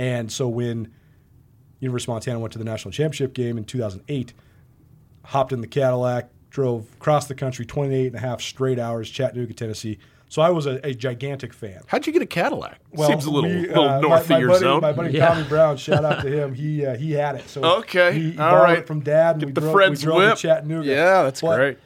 And so when University of Montana went to the national championship game in 2008, hopped in the Cadillac, drove across the country 28 and a half straight hours, Chattanooga, Tennessee. So I was a, a gigantic fan. How'd you get a Cadillac? Well, Seems a little, we, little uh, north my, of your buddy, zone. My buddy Yeah. Tommy Brown, shout out to him. He uh, he had it. So Okay, he, he all it from dad. And Get we the drove, Fred's we drove whip. to Chattanooga. Yeah, that's But great.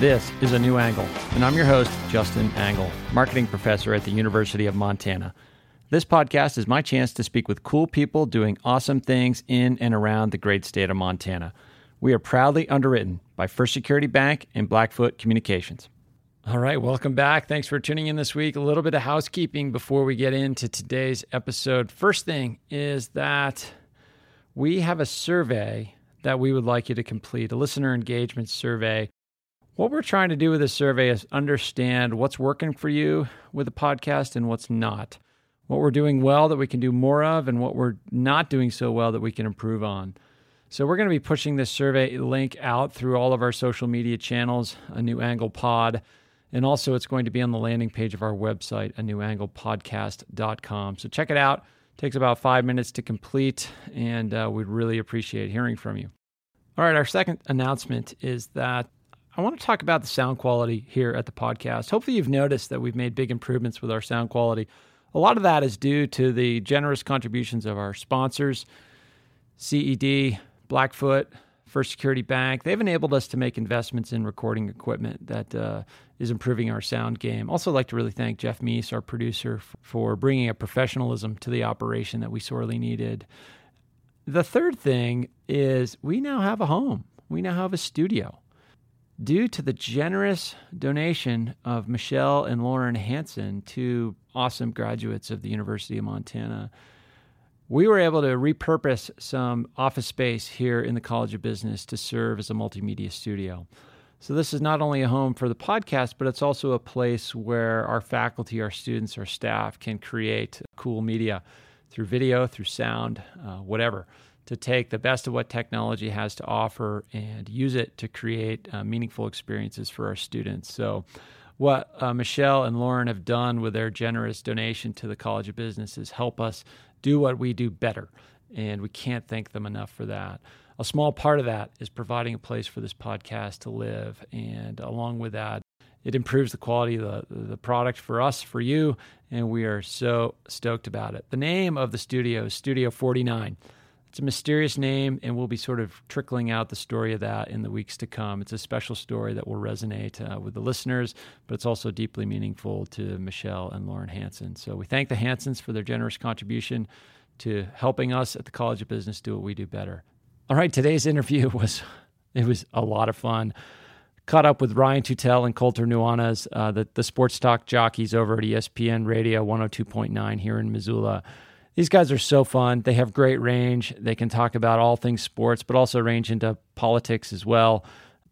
This is A New Angle, and I'm your host, Justin Angle, marketing professor at the University of Montana. This podcast is my chance to speak with cool people doing awesome things in and around the great state of Montana. We are proudly underwritten by First Security Bank and Blackfoot Communications. All right, welcome back. Thanks for tuning in this week. A little bit of housekeeping before we get into today's episode. First thing is that we have a survey that we would like you to complete, a listener engagement survey. What we're trying to do with this survey is understand what's working for you with the podcast and what's not. What we're doing well that we can do more of, and what we're not doing so well that we can improve on. So, we're going to be pushing this survey link out through all of our social media channels, a new angle pod, and also it's going to be on the landing page of our website, a new angle podcast.com. So, check it out. takes about five minutes to complete, and uh, we'd really appreciate hearing from you. All right, our second announcement is that I want to talk about the sound quality here at the podcast. Hopefully, you've noticed that we've made big improvements with our sound quality. A lot of that is due to the generous contributions of our sponsors, CED, Blackfoot, First Security Bank. They've enabled us to make investments in recording equipment that uh, is improving our sound game. Also, like to really thank Jeff Meese, our producer, for bringing a professionalism to the operation that we sorely needed. The third thing is we now have a home. We now have a studio. Due to the generous donation of Michelle and Lauren Hansen, two awesome graduates of the University of Montana, we were able to repurpose some office space here in the College of Business to serve as a multimedia studio. So, this is not only a home for the podcast, but it's also a place where our faculty, our students, our staff can create cool media through video, through sound, uh, whatever, to take the best of what technology has to offer and use it to create uh, meaningful experiences for our students. So, what uh, Michelle and Lauren have done with their generous donation to the College of Business is help us do what we do better. And we can't thank them enough for that. A small part of that is providing a place for this podcast to live. And along with that, it improves the quality of the, the product for us, for you, and we are so stoked about it. The name of the studio is Studio 49. It's a mysterious name, and we'll be sort of trickling out the story of that in the weeks to come. It's a special story that will resonate uh, with the listeners, but it's also deeply meaningful to Michelle and Lauren Hansen. So we thank the Hansens for their generous contribution to helping us at the College of Business do what we do better. All right, today's interview was it was a lot of fun. Caught up with Ryan Tootell and Colter Nuanez, uh, the, the sports talk jockeys over at ESPN Radio 102.9 here in Missoula. These guys are so fun. They have great range. They can talk about all things sports, but also range into politics as well.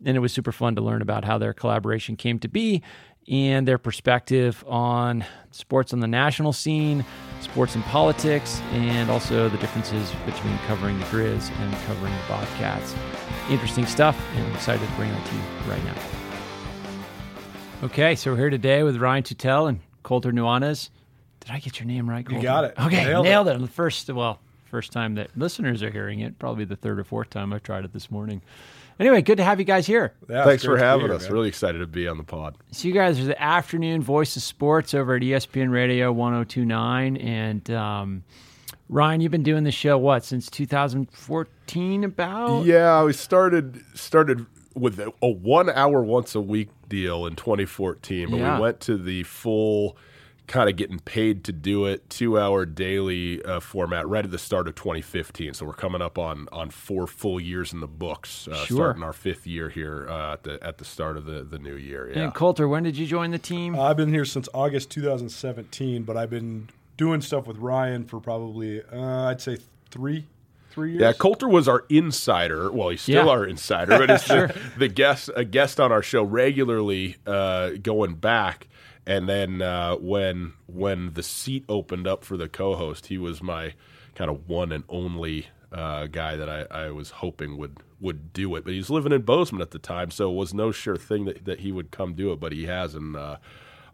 And it was super fun to learn about how their collaboration came to be and their perspective on sports on the national scene, sports and politics, and also the differences between covering the Grizz and covering the Bobcats. Interesting stuff, and I'm excited to bring that to you right now. Okay, so we're here today with Ryan Tootell and Colter Nuanez. Did I get your name right? Colter? got it. Okay, Nailed nailed, it. it. The first, well, first time that listeners are hearing it. Probably the third or fourth time I've tried it this morning. Anyway, good to have you guys here. Yeah, Thanks for having here, us. man. Really excited to be on the pod. So you guys are the afternoon voice of sports over at ESPN Radio 1029. And um, Ryan, you've been doing the show, what, since 2014 about? Yeah, we started started with a, a one hour once a week deal in 2014, but Yeah. we went to the full kind of getting paid to do it two hour daily uh, format right at the start of 2015. So we're coming up on on four full years in the books, uh, Sure. starting our fifth year here uh, at the at the start of the, the new year. Yeah. And Colter, when did you join the team? Uh, I've been here since August 2017, but I've been doing stuff with Ryan for probably, uh, I'd say three, three years. Yeah, Colter was our insider. Well, he's still Yeah. our insider, but he's the, the guest, a guest on our show regularly uh, going back. And then uh, when when the seat opened up for the co-host, he was my kind of one and only uh, guy that I, I was hoping would would do it. But he was living in Bozeman at the time, so it was no sure thing that, that he would come do it. But he has, and uh,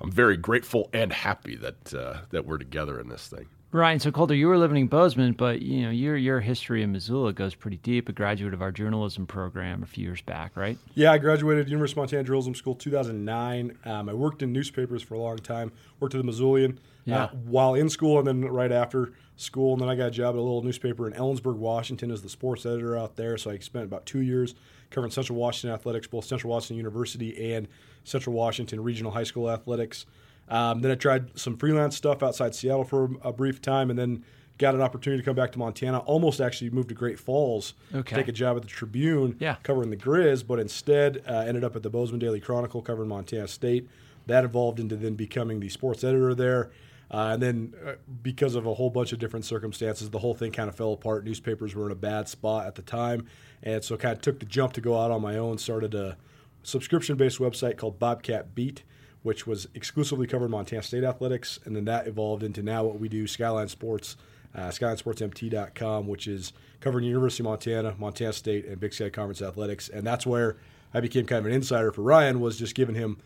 I'm very grateful and happy that uh, that we're together in this thing. Right. So Colter, you were living in Bozeman, but you know your your history in Missoula goes pretty deep. A graduate of our journalism program a few years back, right? Yeah, I graduated University of Montana Journalism School 2009. Um, I worked in newspapers for a long time. Worked at the Missoulian Yeah. uh, while in school, and then right after school, and then I got a job at a little newspaper in Ellensburg, Washington, as the sports editor out there. So I spent about two years covering Central Washington athletics, both Central Washington University and Central Washington Regional High School athletics. Um, then I tried some freelance stuff outside Seattle for a brief time, and then got an opportunity to come back to Montana. Almost actually moved to Great Falls Okay. to take a job at the Tribune, Yeah. covering the Grizz, but instead uh, ended up at the Bozeman Daily Chronicle covering Montana State. That evolved into then becoming the sports editor there. Uh, and then, uh, because of a whole bunch of different circumstances, the whole thing kind of fell apart. Newspapers were in a bad spot at the time, and so kind of took the jump to go out on my own. Started a subscription-based website called Bobcat Beat, which was exclusively covered Montana State athletics, and then that evolved into now what we do, Skyline Sports, uh, SkylineSportsMT.com, which is covering University of Montana, Montana State, and Big Sky Conference athletics, and that's where I became kind of an insider for Ryan. Was just giving him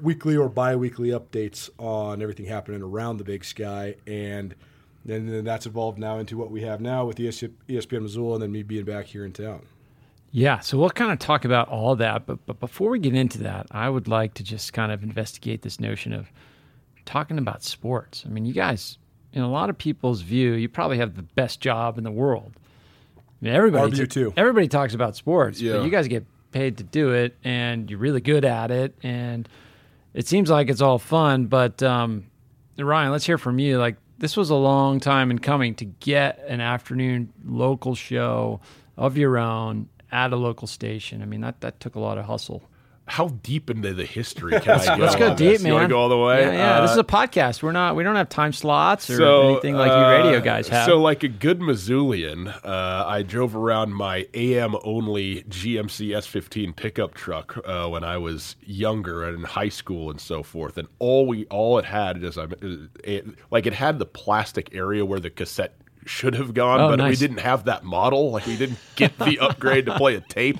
weekly or bi-weekly updates on everything happening around the Big Sky, and then, then that's evolved now into what we have now with ESPN Missoula, and then me being back here in town. Yeah, so we'll kind of talk about all that, but but before we get into that, I would like to just kind of investigate this notion of talking about sports. I mean, you guys, in a lot of people's view, you probably have the best job in the world. I mean, everybody view, too. Everybody talks about sports, Yeah. but you guys get paid to do it, and you're really good at it, and it seems like it's all fun. But um, Ryan, let's hear from you. Like this was a long time in coming to get an afternoon local show of your own at a local station. I mean that that took a lot of hustle. How deep into the history can I go? Let's go on deep, this? man. You want to go all the way? Yeah, yeah. this Uh, is a podcast. We're not. We don't have time slots or anything like you radio uh, guys have. So, like a good Missoulian, uh, I drove around my AM only GMC S15 pickup truck uh, when I was younger and in high school and so forth. And all we all it had is, I it, like it had the plastic area where the cassette should have gone, Oh, but we didn't have that model. Like we didn't get the upgrade to play a tape,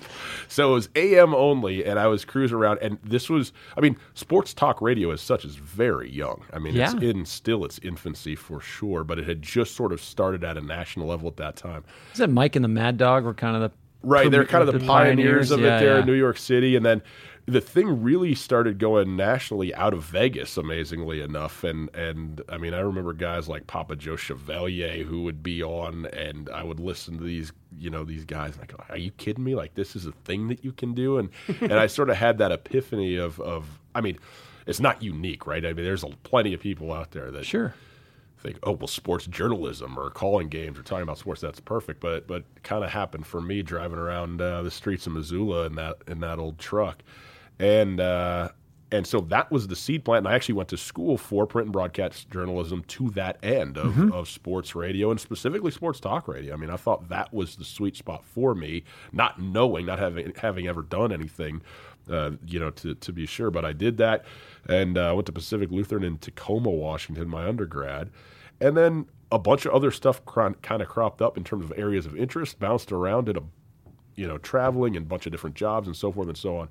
so it was AM only. And I was cruising around, and this was, I mean, sports talk radio as such is very young. I mean, it's in still its infancy for sure, but it had just sort of started at a national level at that time. is that Mike and the Mad Dog were kind of the Right, they're kind of the, pioneers, of Yeah, it there yeah. in New York City, and then the thing really started going nationally out of Vegas, amazingly enough. And and I mean, I remember guys like Papa Joe Chevalier who would be on, and I would listen to these, you know, these guys. Like, are you kidding me? Like, this is a thing that you can do, and and I sort of had that epiphany of of, I mean. It's not unique, right? I mean, there's a, plenty of people out there that Sure. think, oh well, sports journalism or calling games or talking about sports, that's perfect. But but kind of happened for me driving around uh, the streets of Missoula in that in that old truck, and uh, and so that was the seed plant. And I actually went to school for print and broadcast journalism to that end of, of sports radio and specifically sports talk radio. I mean, I thought that was the sweet spot for me, not knowing, not having having ever done anything. Uh, you know, to, to be sure, but I did that, and uh, went to Pacific Lutheran in Tacoma, Washington, my undergrad, and then a bunch of other stuff kind of cropped up in terms of areas of interest, bounced around, did a you know, traveling and a bunch of different jobs and so forth and so on.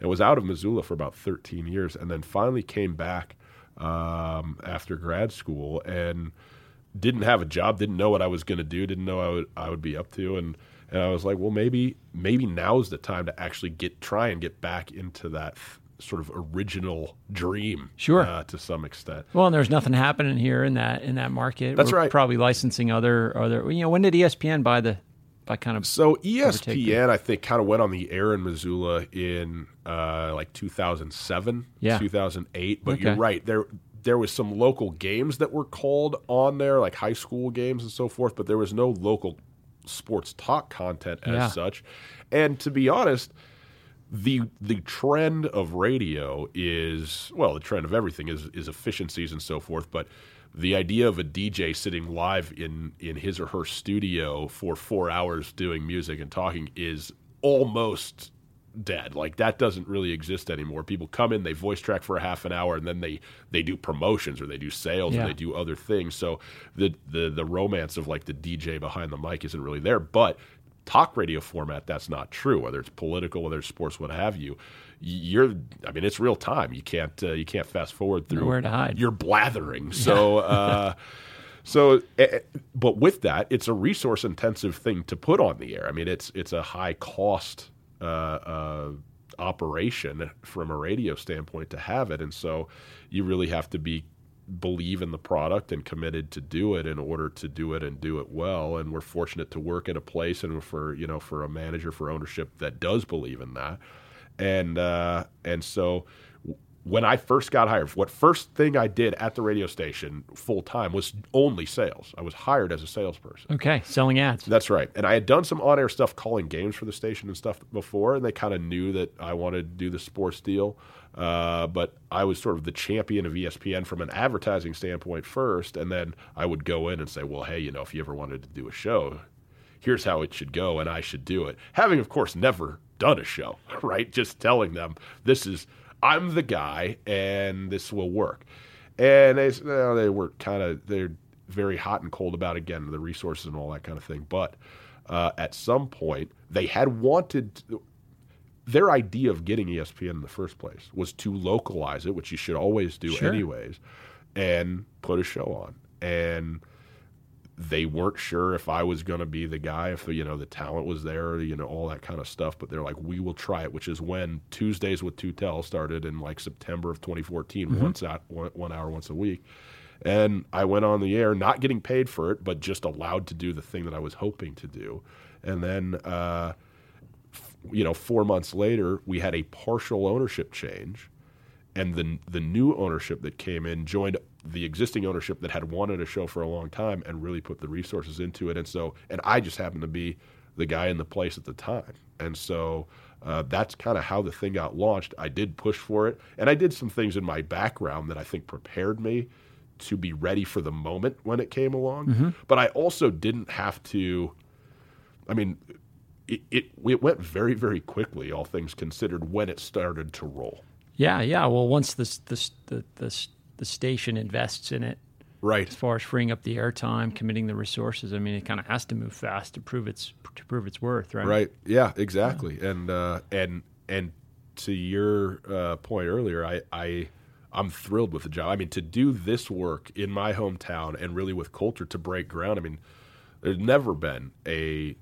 And was out of Missoula for about 13 years and then finally came back um, after grad school and didn't have a job, didn't know what I was going to do, didn't know I would, I would be up to. And, and I was like, well, maybe, maybe now's the time to actually get, try and get back into that sort of original dream. Sure. Uh, to some extent. Well, and there's nothing happening here in that in that market. That's We're right. Probably licensing other other. You know, when did ESPN buy the by kind of So ESPN, I think, kind of went on the air in Missoula in uh, like 2007, Yeah. 2008. But Okay. you're right there. There was some local games that were called on there, like high school games and so forth. But there was no local sports talk content as Yeah. such. And to be honest, the the trend of radio is well, the trend of everything is is efficiencies and so forth, but the idea of a DJ sitting live in in his or her studio for 4 hours doing music and talking is almost dead. Like that doesn't really exist anymore. People come in, they voice track for a half an hour, and then they they do promotions or they do sales Yeah. or they do other things. So the the the romance of like the DJ behind the mic isn't really there. But talk radio format, that's not true. Whether it's political, whether it's sports, what have you, you're. I mean, it's real time. You can't uh, you can't fast forward through. Nowhere to hide. You're blathering. So. Uh, so, eh, but with that, it's a resource intensive thing to put on the air. I mean, it's it's a high cost uh, uh, operation from a radio standpoint to have it, and so you really have to be believe in the product and committed to do it in order to do it and do it well. And we're fortunate to work at a place and for you know for a manager for ownership that does believe in that, and uh, and so when I first got hired, what first thing I did at the radio station full time was only sales. I was hired as a salesperson. Okay, selling ads. That's right. And I had done some on air stuff calling games for the station and stuff before, and they kind of knew that I wanted to do the sports deal. Uh, but I was sort of the champion of ESPN from an advertising standpoint first, and then I would go in and say, well, hey, you know, if you ever wanted to do a show, here's how it should go, and I should do it. Having, of course, never done a show, right? Just telling them this is I'm the guy, and this will work. And they s- well, they were kind of they're very hot and cold about again the resources and all that kind of thing. But uh, at some point, they had wanted. Their idea of getting ESPN in the first place was to localize it, which you should always do Sure. anyways, and put a show on. And they weren't sure if I was going to be the guy, if you know the talent was there, you know all that kind of stuff. But they're like, we will try it, which is when Tuesdays with Tootell started in like September of 2014, once out one, one hour once a week. And I went on the air, not getting paid for it, but just allowed to do the thing that I was hoping to do. And then, uh, f- you know, four months later, we had a partial ownership change and the the new ownership that came in joined the existing ownership that had wanted a show for a long time and really put the resources into it. And so, and I just happened to be the guy in the place at the time. And so uh, that's kind of how the thing got launched. I did push for it, and I did some things in my background that I think prepared me to be ready for the moment when it came along. But I also didn't have to. I mean, it, it it went very very quickly, all things considered, when it started to roll. Yeah, yeah. Well, once this this the the the station invests in it, Right. as far as freeing up the airtime, committing the resources, I mean, it kind of has to move fast to prove its to prove its worth, right? Right. Yeah. Exactly. And uh, and and to your uh, point earlier, I I I'm thrilled with the job. I mean, to do this work in my hometown and really with Colter to break ground. I mean, there's never been a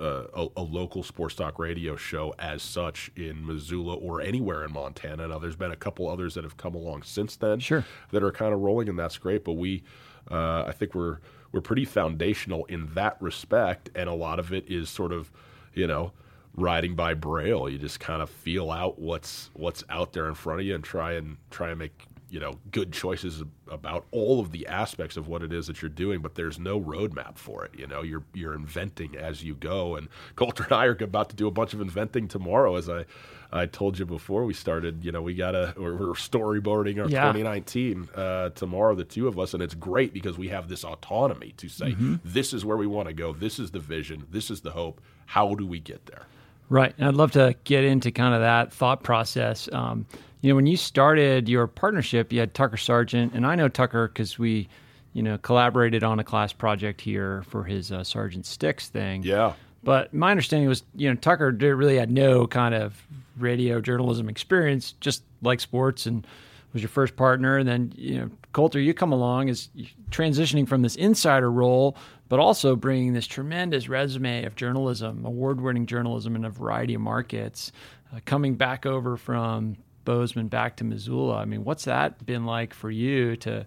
uh, a, a local sports talk radio show as such in Missoula or anywhere in Montana. Now, there's been a couple others that have come along since then Sure. that are kind of rolling, and that's great. But we, uh, I think we're we're pretty foundational in that respect, and a lot of it is sort of, you know, riding by braille. You just kind of feel out what's what's out there in front of you and try and try and make you know good choices about all of the aspects of what it is that you're doing. But there's no roadmap for it. You know, you're you're inventing as you go. And Colter and I are about to do a bunch of inventing tomorrow, as I. I told you before we started, you know, we gotta we're, we're storyboarding our Yeah. 2019 uh, tomorrow, the two of us, and it's great because we have this autonomy to say this is where we want to go, this is the vision, this is the hope. How do we get there? Right. And I'd love to get into kind of that thought process. Um, you know, when you started your partnership, you had Tucker Sargent, and I know Tucker because we, you know, collaborated on a class project here for his uh, Sergeant Sticks thing. Yeah, But my understanding was, you know, Tucker really had no kind of radio journalism experience, just like sports, and was your first partner. And then, you know, Colter, you come along as transitioning from this insider role, but also bringing this tremendous resume of journalism, award-winning journalism in a variety of markets, uh, coming back over from Bozeman back to Missoula. I mean, what's that been like for you to?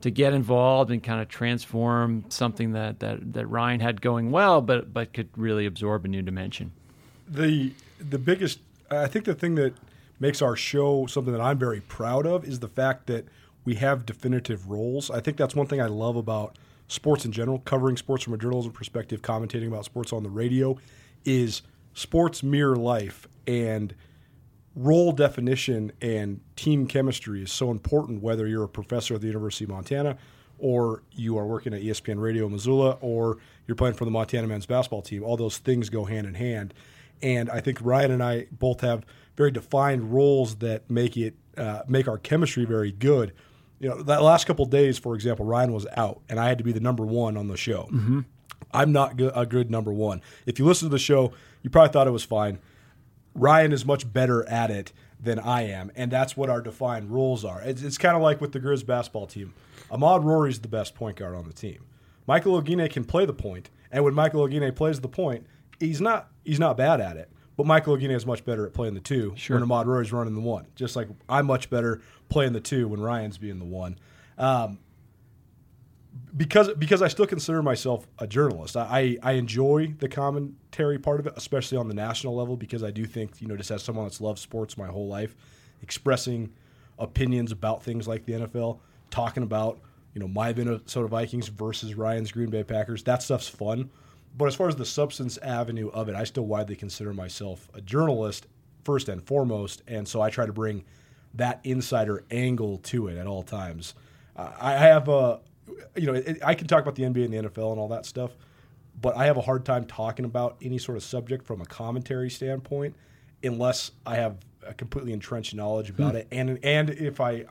to get involved and kind of transform something that, that, that Ryan had going well, but but could really absorb a new dimension. the the biggest I think the thing that makes our show something that I'm very proud of is the fact that we have definitive roles. I think that's one thing I love about sports in general, covering sports from a journalism perspective, commentating about sports on the radio is sports mirror life and role definition and team chemistry is so important whether you're a professor at the University of Montana or you are working at ESPN Radio Missoula or you're playing for the Montana men's basketball team. All those things go hand in hand. and I think Ryan and I both have very defined roles that make it uh, make our chemistry very good. You know, that last couple days, for example, Ryan was out, and I had to be the number one on the show. Mm-hmm. I'm not a good number one. If you listen to the show, you probably thought it was fine. Ryan is much better at it than I am, and that's what our defined roles are. It's, it's kind of like with the Grizz basketball team. Ahmaad Rorie's the best point guard on the team. Michael Oguine can play the point, and when Michael Oguine plays the point, he's not he's not bad at it. But Michael Oguine is much better at playing the two Sure. when Ahmaad Rorie's running the one. Just like I'm much better playing the two when Ryan's being the one. Um, because because I still consider myself a journalist. I, I enjoy the commentary part of it, especially on the national level, because I do think you know just as someone that's loved sports my whole life, expressing opinions about things like the NFL, talking about you know my Minnesota Vikings versus Ryan's Green Bay Packers, that stuff's fun. But as far as the substance avenue of it, I still widely consider myself a journalist first and foremost, and so I try to bring that insider angle to it at all times. I have a, you know, it, I can talk about the NBA and the NFL and all that stuff, but I have a hard time talking about any sort of subject from a commentary standpoint unless I have a completely entrenched knowledge about hmm. it, and and if I,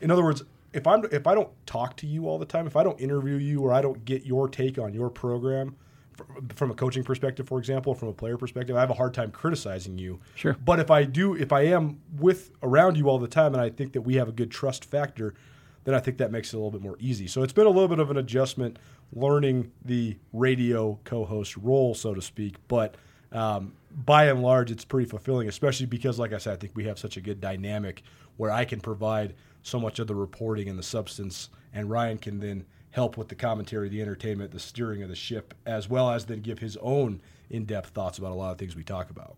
in other words, if I'm if I don't talk to you all the time, if I don't interview you or I don't get your take on your program from a coaching perspective, for example, from a player perspective, I have a hard time criticizing you. Sure. But if I do, if I am with around you all the time, and I think that we have a good trust factor, then I think that makes it a little bit more easy. So it's been a little bit of an adjustment learning the radio co-host role, so to speak. But um, by and large, it's pretty fulfilling, especially because, like I said, I think we have such a good dynamic where I can provide so much of the reporting and the substance, and Ryan can then help with the commentary, the entertainment, the steering of the ship, as well as then give his own in-depth thoughts about a lot of things we talk about.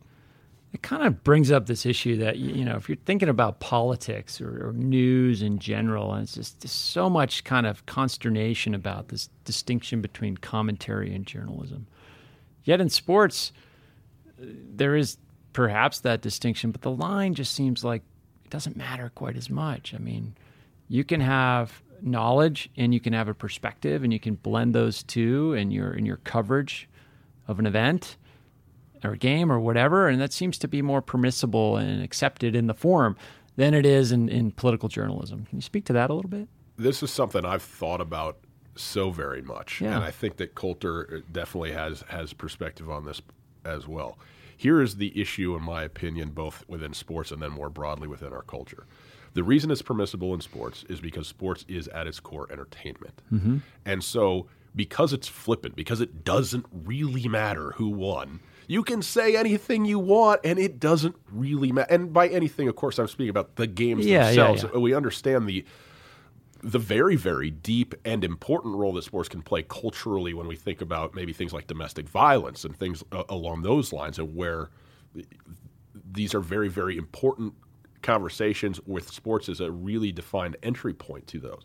It kind of brings up this issue that you know, if you're thinking about politics or, or news in general, and it's just so much kind of consternation about this distinction between commentary and journalism. Yet in sports, uh, there is perhaps that distinction, but the line just seems like it doesn't matter quite as much. I mean, you can have knowledge and you can have a perspective, and you can blend those two in your in your coverage of an event or a game or whatever, and that seems to be more permissible and accepted in the forum than it is in, in political journalism. Can you speak to that a little bit? this is something I've thought about so very much, Yeah. and I think that Colter definitely has has perspective on this as well. Here is the issue, in my opinion, both within sports and then more broadly within our culture. The reason it's permissible in sports is because sports is at its core entertainment, mm-hmm. and so because it's flippant, because it doesn't really matter who won. You can say anything you want, and it doesn't really matter. And by anything, of course, I'm speaking about the games Yeah, yeah, themselves. yeah. We understand the the very, very deep and important role that sports can play culturally when we think about maybe things like domestic violence and things uh, along those lines, and where these are very, very important conversations with sports as a really defined entry point to those.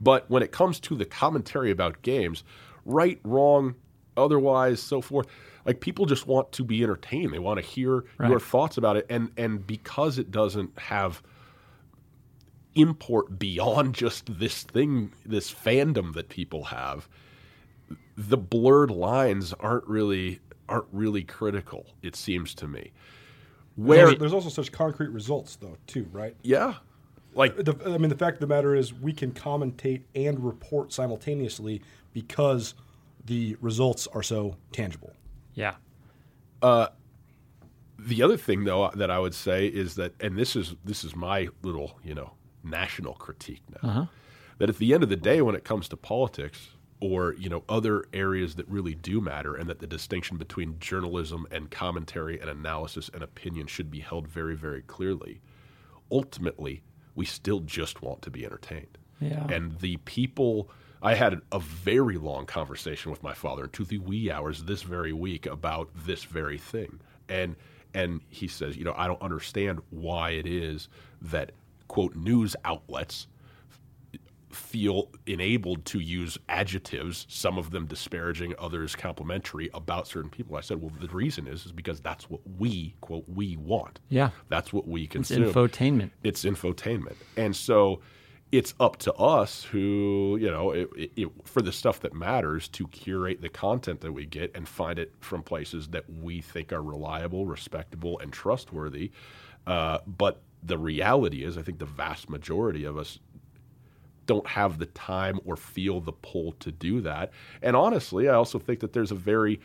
But when it comes to the commentary about games, right, wrong, otherwise, so forth, like people just want to be entertained. They want to hear Right. your thoughts about it, and and because it doesn't have import beyond just this thing, this fandom that people have, the blurred lines aren't really aren't really critical. It seems to me. Where There's, there's also such concrete results, though, too, right? yeah, like The, I mean, the fact of the matter is, we can commentate and report simultaneously because the results are so tangible. Yeah. Uh, the other thing though uh, that I would say is that, and this is this is my little you know national critique now, uh-huh. that at the end of the day, when it comes to politics or you know other areas that really do matter, and that the distinction between journalism and commentary and analysis and opinion should be held very very clearly. Ultimately, we still just want to be entertained. Yeah. And the people, I had a very long conversation with my father into the wee hours this very week about this very thing. And and he says, you know, I don't understand why it is that quote news outlets feel enabled to use adjectives, some of them disparaging, others complimentary about certain people. I said, well, the reason is is because that's what we quote we want. Yeah. That's what we consume. It's infotainment. it's infotainment. And so it's up to us who you know it, it, it, for the stuff that matters to curate the content that we get and find it from places that we think are reliable respectable and trustworthy. Uh, but the reality is i think the vast majority of us don't have the time or feel the pull to do that. And honestly i also think that there's a very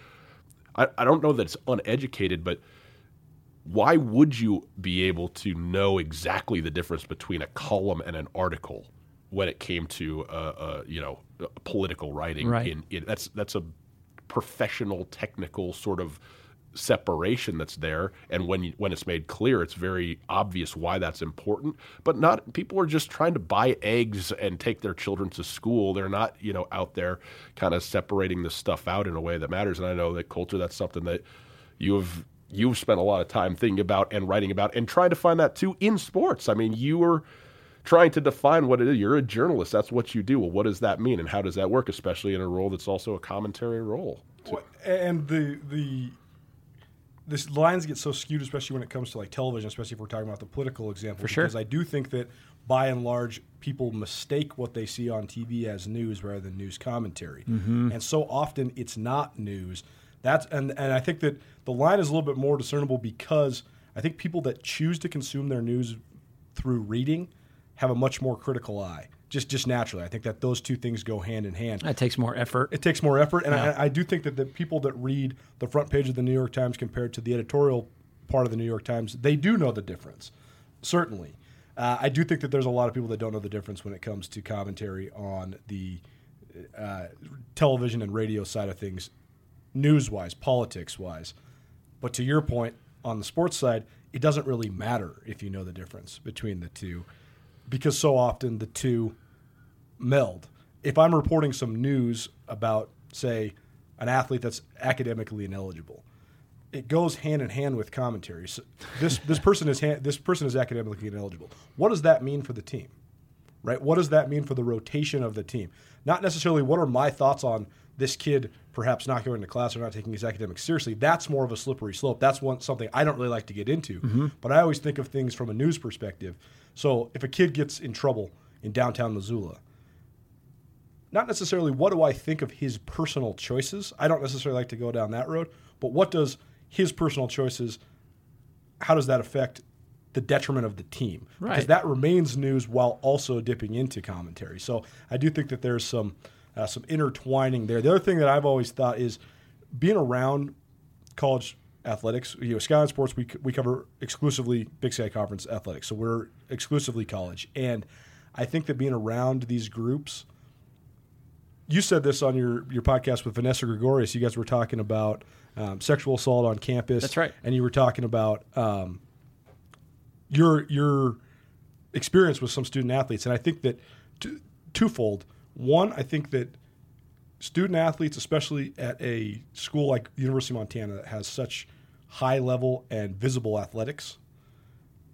i, I don't know that it's uneducated but why would you be able to know exactly the difference between a column and an article when it came to uh, uh, you know political writing? Right. In, in, that's that's a professional, technical sort of separation that's there, and when you, when it's made clear, it's very obvious why that's important. But not people are just trying to buy eggs and take their children to school. They're not you know out there kind of separating this stuff out in a way that matters. And I know that Colter that's something that you have you've spent a lot of time thinking about and writing about and trying to find that too in sports. I mean, you were trying to define what it is. You're a journalist. That's what you do. Well, what does that mean, and how does that work, especially in a role that's also a commentary role? Well, and the the this lines get so skewed, especially when it comes to like television, especially if we're talking about the political example. For sure. Because I do think that by and large, people mistake what they see on TV as news rather than news commentary, mm-hmm. and so often it's not news. That's and and I think that the line is a little bit more discernible because I think people that choose to consume their news through reading have a much more critical eye. Just just naturally, I think that those two things go hand in hand That takes more effort. it takes more effort, and Yeah. I, I do think that the people that read the front page of the New York Times compared to the editorial part of the New York Times, they do know the difference. Certainly, uh, I do think that there's a lot of people that don't know the difference when it comes to commentary on the uh, television and radio side of things, news-wise, politics-wise. But to your point, on the sports side, it doesn't really matter if you know the difference between the two, because so often the two meld. If I'm reporting some news about, say, an athlete that's academically ineligible, it goes hand in hand with commentary. So this this person is ha- this person is academically ineligible. What does that mean for the team? Right? What does that mean for the rotation of the team? Not necessarily what are my thoughts on this kid perhaps not going to class or not taking his academics seriously. That's more of a slippery slope. That's one something I don't really like to get into. Mm-hmm. But I always think of things from a news perspective. So if a kid gets in trouble in downtown Missoula, not necessarily what do I think of his personal choices. I don't necessarily like to go down that road, but what does his personal choices how does that affect the detriment of the team? Because that remains news while also dipping into commentary. So I do think that there's some uh, some intertwining there. The other thing that I've always thought is being around college athletics. You know, Skyline Sports we we cover exclusively Big Sky Conference athletics, so we're exclusively college. And I think that being around these groups you said this on your, your podcast with Vanessa Gregorius. You guys were talking about um, sexual assault on campus. That's right. And you were talking about um, your your experience with some student athletes, and I think that t- twofold. One, I think that student athletes, especially at a school like the University of Montana that has such high level and visible athletics,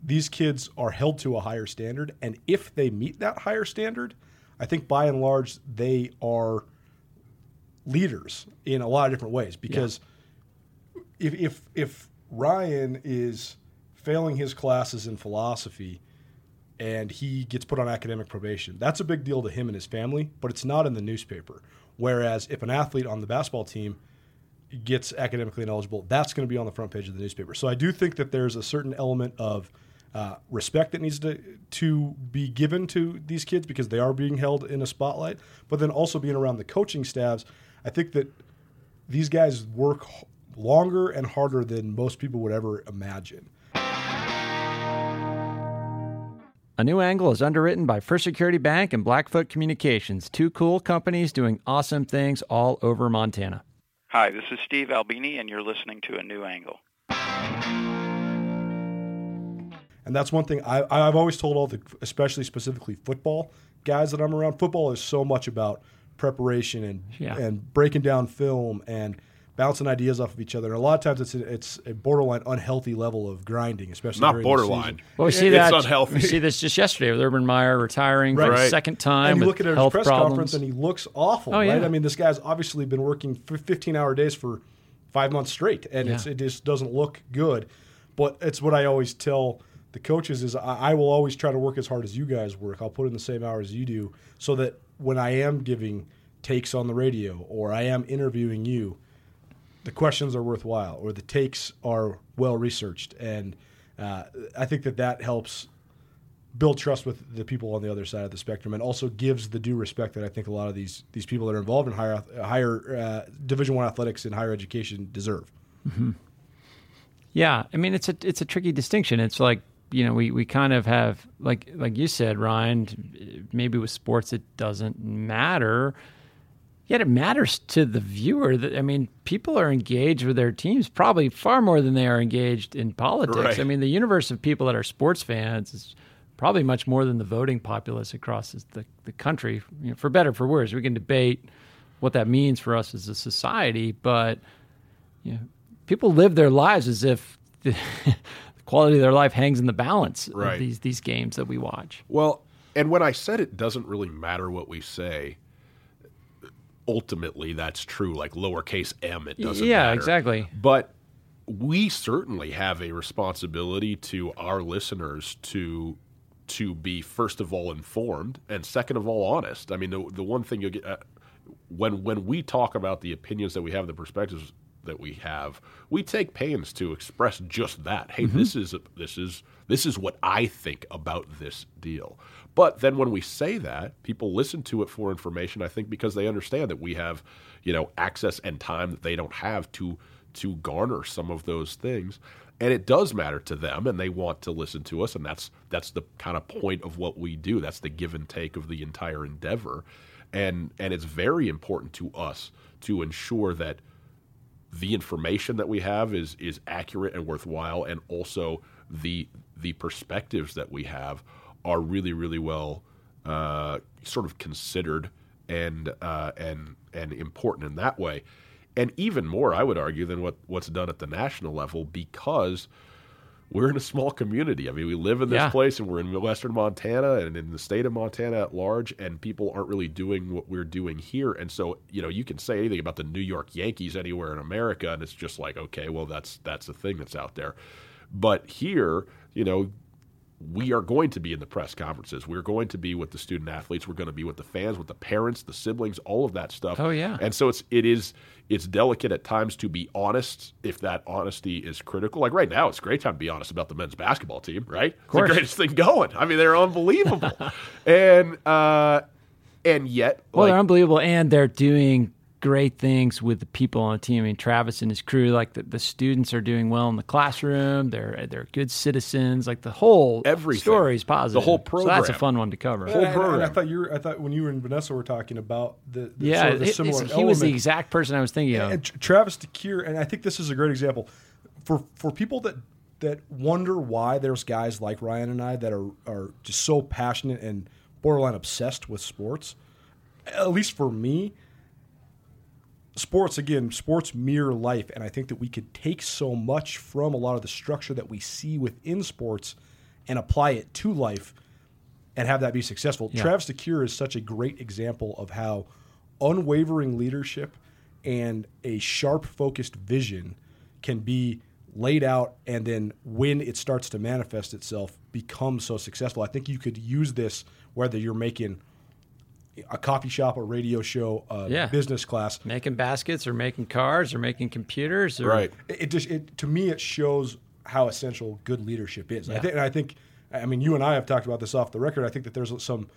these kids are held to a higher standard. And if they meet that higher standard, I think by and large they are leaders in a lot of different ways. Because if, if if Ryan is failing his classes in philosophy and he gets put on academic probation, that's a big deal to him and his family, but it's not in the newspaper. Whereas if an athlete on the basketball team gets academically ineligible, that's going to be on the front page of the newspaper. So I do think that there's a certain element of uh, respect that needs to to be given to these kids because they are being held in a spotlight. But then also being around the coaching staffs, I think that these guys work longer and harder than most people would ever imagine. A New Angle is underwritten by First Security Bank and Blackfoot Communications, two cool companies doing awesome things all over Montana. Hi, this is Steve Albini, and you're listening to A New Angle. And that's one thing I, I've always told all the, especially specifically football guys that I'm around. Football is so much about preparation and Yeah. and breaking down film and bouncing ideas off of each other. And a lot of times it's a, it's a borderline unhealthy level of grinding, especially Not during borderline. season. Well, we see It's that. unhealthy. We see this just yesterday with Urban Meyer retiring for the Right. second time And you with look at his health press problems. conference, and he looks awful. Oh, right? yeah. I mean, this guy's obviously been working 15-hour days for five months straight, and it's, Yeah. it just doesn't look good. But it's what I always tell the coaches is I, I will always try to work as hard as you guys work. I'll put in the same hours you do, so that when I am giving takes on the radio or I am interviewing you, the questions are worthwhile or the takes are well researched, and uh, I think that that helps build trust with the people on the other side of the spectrum, and also gives the due respect that I think a lot of these these people that are involved in higher higher uh, Division One athletics and higher education deserve. Mm-hmm. Yeah, I mean it's a it's a tricky distinction. It's like you know we, we kind of have like like you said, Ryan. Maybe with sports it doesn't matter. Yet it matters to the viewer. That I mean, people are engaged with their teams probably far more than they are engaged in politics. Right. I mean, the universe of people that are sports fans is probably much more than the voting populace across the, the country. You know, for better for worse, we can debate what that means for us as a society, but you know, people live their lives as if the, the quality of their life hangs in the balance Right. of these these games that we watch. Well, and when I said it doesn't really matter what we say, ultimately that's true. Like lowercase m, it doesn't matter. yeah, matter. exactly. But we certainly have a responsibility to our listeners to to be first of all informed and second of all honest. I mean, the the one thing you get uh, when when we talk about the opinions that we have, the perspectives that we have, we take pains to express just that. Hey, this is this is this is what I think about this deal. But then when we say that, people listen to it for information. I think because they understand that we have, you know, access and time that they don't have to to garner some of those things. And it does matter to them and they want to listen to us and that's that's the kind of point of what we do. That's the give and take of the entire endeavor. And and it's very important to us to ensure that the information that we have is is accurate and worthwhile, and also the the perspectives that we have are really really well uh, sort of considered and uh, and and important in that way, and even more, I would argue, than what what's done at the national level because we're in a small community. I mean, we live in this Yeah. place and we're in western Montana and in the state of Montana at large, and people aren't really doing what we're doing here. And so, you know, you can say anything about the New York Yankees anywhere in America, and it's just like, okay, well, that's that's the thing that's out there. But here, you know, we are going to be in the press conferences. We're going to be with the student athletes. We're going to be with the fans, with the parents, the siblings, all of that stuff. Oh, yeah. And so it's it is it's delicate at times to be honest if that honesty is critical. Like right now, it's a great time to be honest about the men's basketball team. Right, it's course. the greatest thing going. I mean, they're unbelievable, and uh, and yet, Well, like, they're unbelievable, and they're doing great things with the people on the team. I mean, Travis and his crew, like the, the students are doing well in the classroom. They're they're good citizens. Like the whole Everything. story is positive. The whole So that's a fun one to cover. Whole And- and I thought you were, I thought when you and Vanessa were talking about the, the yeah, sort of the it- similar it's- he was the exact person I was thinking of. And Travis DeCuire, and I think this is a great example for for people that that wonder why there's guys like Ryan and I that are are just so passionate and borderline obsessed with sports. At least for me, sports again, sports mirror life, and I think that we could take so much from a lot of the structure that we see within sports and apply it to life and have that be successful. Yeah. Travis DeCuire is such a great example of how unwavering leadership and a sharp focused vision can be laid out and then when it starts to manifest itself become so successful. I think you could use this whether you're making a coffee shop, a radio show, a Yeah. business class. making baskets or making cars or making computers. Or, right. It, it just it, to me it shows how essential good leadership is. I think, and I think, I mean, you and I have talked about this off the record. I think that there's some.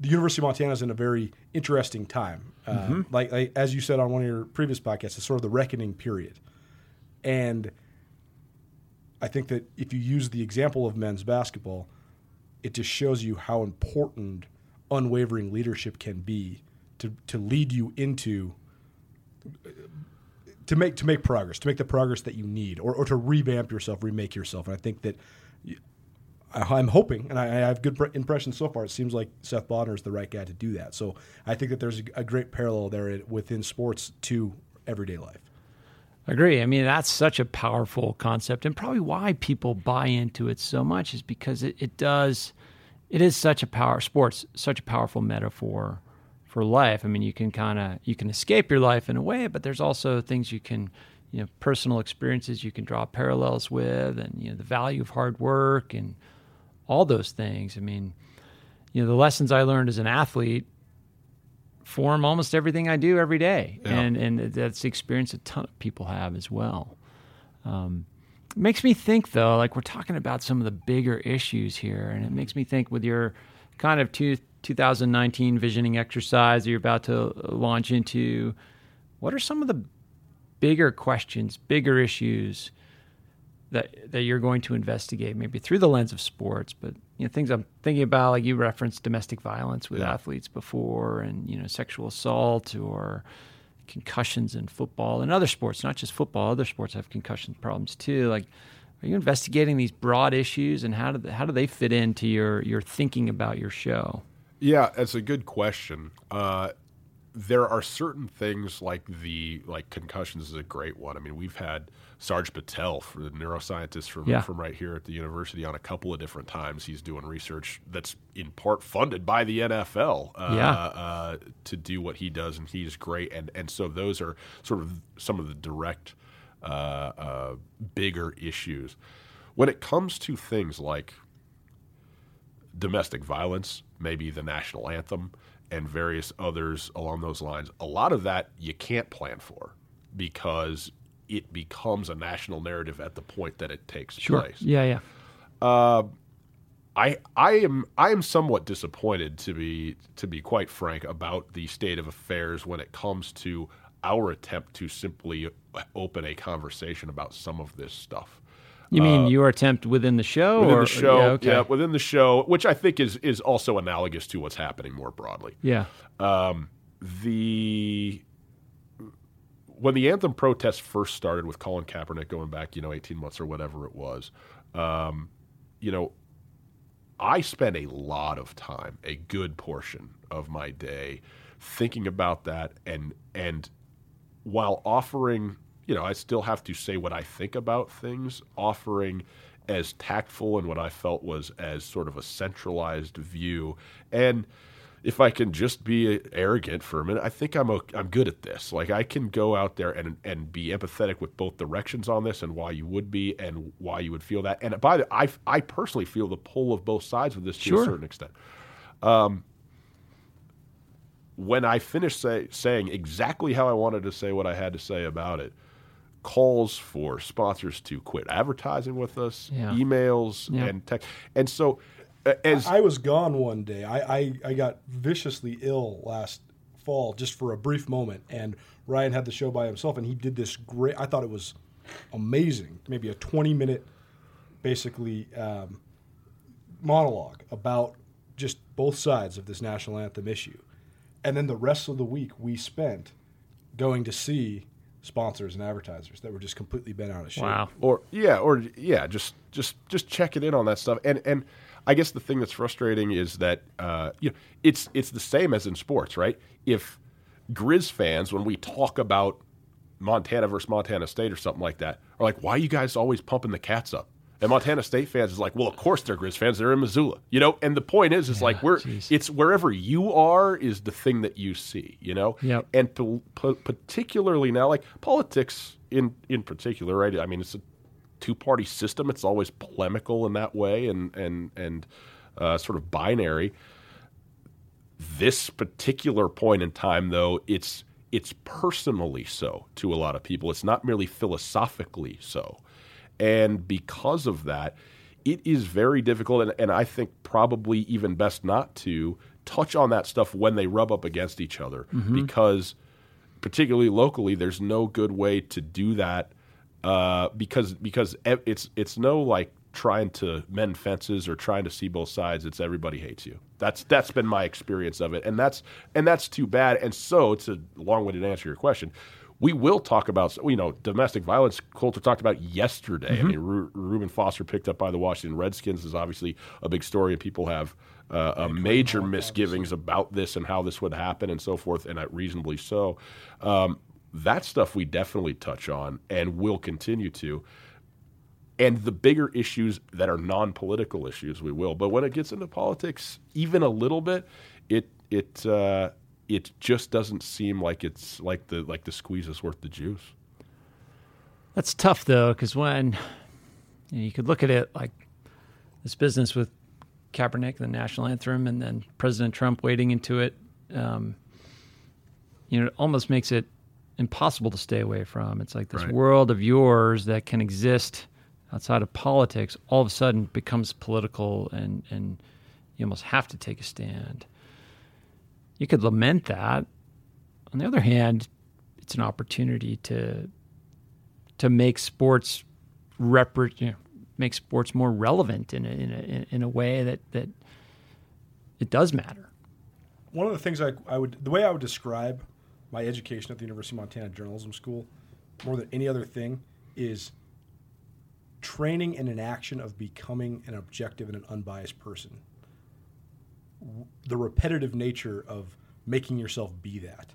The University of Montana is in a very interesting time. Um, like, like as you said on one of your previous podcasts, it's sort of the reckoning period, and I think that if you use the example of men's basketball, it just shows you how important unwavering leadership can be to to lead you into to make to make progress, to make the progress that you need, or, or to revamp yourself, remake yourself. And I think that I'm hoping, and I, have good impressions so far. It seems like Seth Bodnar is the right guy to do that. So I think that there's a, a great parallel there within sports to everyday life. Agree. I mean, that's such a powerful concept, and probably why people buy into it so much is because it, it does. It is such a power sports, such a powerful metaphor for life. I mean, you can kind of you can escape your life in a way, but there's also things you can you know personal experiences you can draw parallels with, and you know the value of hard work and all those things. I mean, you know, the lessons I learned as an athlete form almost everything I do every day, Yeah. and and that's the experience a ton of people have as well. Um, it makes me think though, like we're talking about some of the bigger issues here, and it makes me think with your kind of two, 2019 visioning exercise that you're about to launch into, what are some of the bigger questions, bigger issues that that you're going to investigate, maybe through the lens of sports, but you know things I'm thinking about, like you referenced domestic violence with Yeah. athletes before, and you know sexual assault or concussions in football and other sports, not just football. Other sports have concussion problems too. Like, are you investigating these broad issues, and how do they, how do they fit into your your thinking about your show? Yeah, that's a good question. Uh, there are certain things like the like concussions is a great one. I mean, we've had Sarj Patel, for the neuroscientist from Yeah. from right here at the university, on a couple of different times. He's doing research that's in part funded by the NFL. Uh, Yeah. uh, to do what he does, and he's great. And and so those are sort of some of the direct, uh, uh, bigger issues. When it comes to things like domestic violence, maybe the national anthem, and various others along those lines. A lot of that you can't plan for because it becomes a national narrative at the point that it takes place. Yeah, yeah. Uh, I I am I am somewhat disappointed to be to be quite frank about the state of affairs when it comes to our attempt to simply open a conversation about some of this stuff. You mean your attempt within the show, Uh, Within or the show, Yeah, okay. yeah, within the show, which I think is is also analogous to what's happening more broadly. yeah. the when the anthem protests first started with Colin Kaepernick going back, you know, eighteen months or whatever it was, um, you know, I spent a lot of time, a good portion of my day, thinking about that, and and while offering, you know, I still have to say what I think about things, offering as tactful and what I felt was as sort of a centralized view. And if I can just be arrogant for a minute, I think I'm I'm good at this. Like I can go out there and and be empathetic with both directions on this and why you would be and why you would feel that. And by the I I personally feel the pull of both sides of this to Sure. a certain extent. Um, when I finished say, saying exactly how I wanted to say what I had to say about it, calls for sponsors to quit advertising with us, Yeah. emails, Yeah. and text. And so, uh, as I was gone one day. I, I, I got viciously ill last fall just for a brief moment, and Ryan had the show by himself, and he did this great. I thought it was amazing. Maybe a twenty minute, basically um, monologue about just both sides of this national anthem issue, and then the rest of the week we spent going to see sponsors and advertisers that were just completely bent out of shape. Wow. or yeah, or yeah, just just just checking in on that stuff. And and I guess the thing that's frustrating is that uh, you know it's it's the same as in sports, right? If Grizz fans, when we talk about Montana versus Montana State or something like that, are like, why are you guys always pumping the cats up? And Montana State fans is like, well, of course they're Grizz fans. They're in Missoula, you know. And the point is, is like we're jeez. it's wherever you are is the thing that you see, you know. Yep. And p- p- particularly now, like politics in in particular, right? I mean, it's a two party system. It's always polemical in that way, and and and uh, sort of binary. This particular point in time, though, it's it's personally so to a lot of people. It's not merely philosophically so, and because of that, it is very difficult. And, and I think probably even best not to touch on that stuff when they rub up against each other, because particularly locally, there's no good way to do that uh, because because it's it's no like trying to mend fences or trying to see both sides. It's everybody hates you. That's that's been my experience of it, and that's and that's too bad. And so, it's a long-winded answer to your question. We will talk about you know domestic violence. Colter talked about yesterday. I mean, Ru- Reuben Foster picked up by the Washington Redskins is obviously a big story, and people have uh, a major misgivings about this and how this would happen and so forth, and reasonably so. Um, that stuff we definitely touch on and will continue to. And the bigger issues that are non-political issues, we will. But when it gets into politics, even a little bit, it it uh, it just doesn't seem like it's like the like the squeeze is worth the juice. That's tough though, because when you, know, you could look at it like this business with Kaepernick, the national anthem, and then President Trump wading into it. Um, you know, it almost makes it impossible to stay away from. It's like this Right. world of yours that can exist outside of politics all of a sudden becomes political and, and you almost have to take a stand. You could lament that. On the other hand, it's an opportunity to to make sports you know, make sports more relevant in a, in a in a way that that it does matter. One of the things I, I would, the way I would describe my education at the University of Montana Journalism School, more than any other thing, is training in an action of becoming an objective and an unbiased person. The repetitive nature of making yourself be that.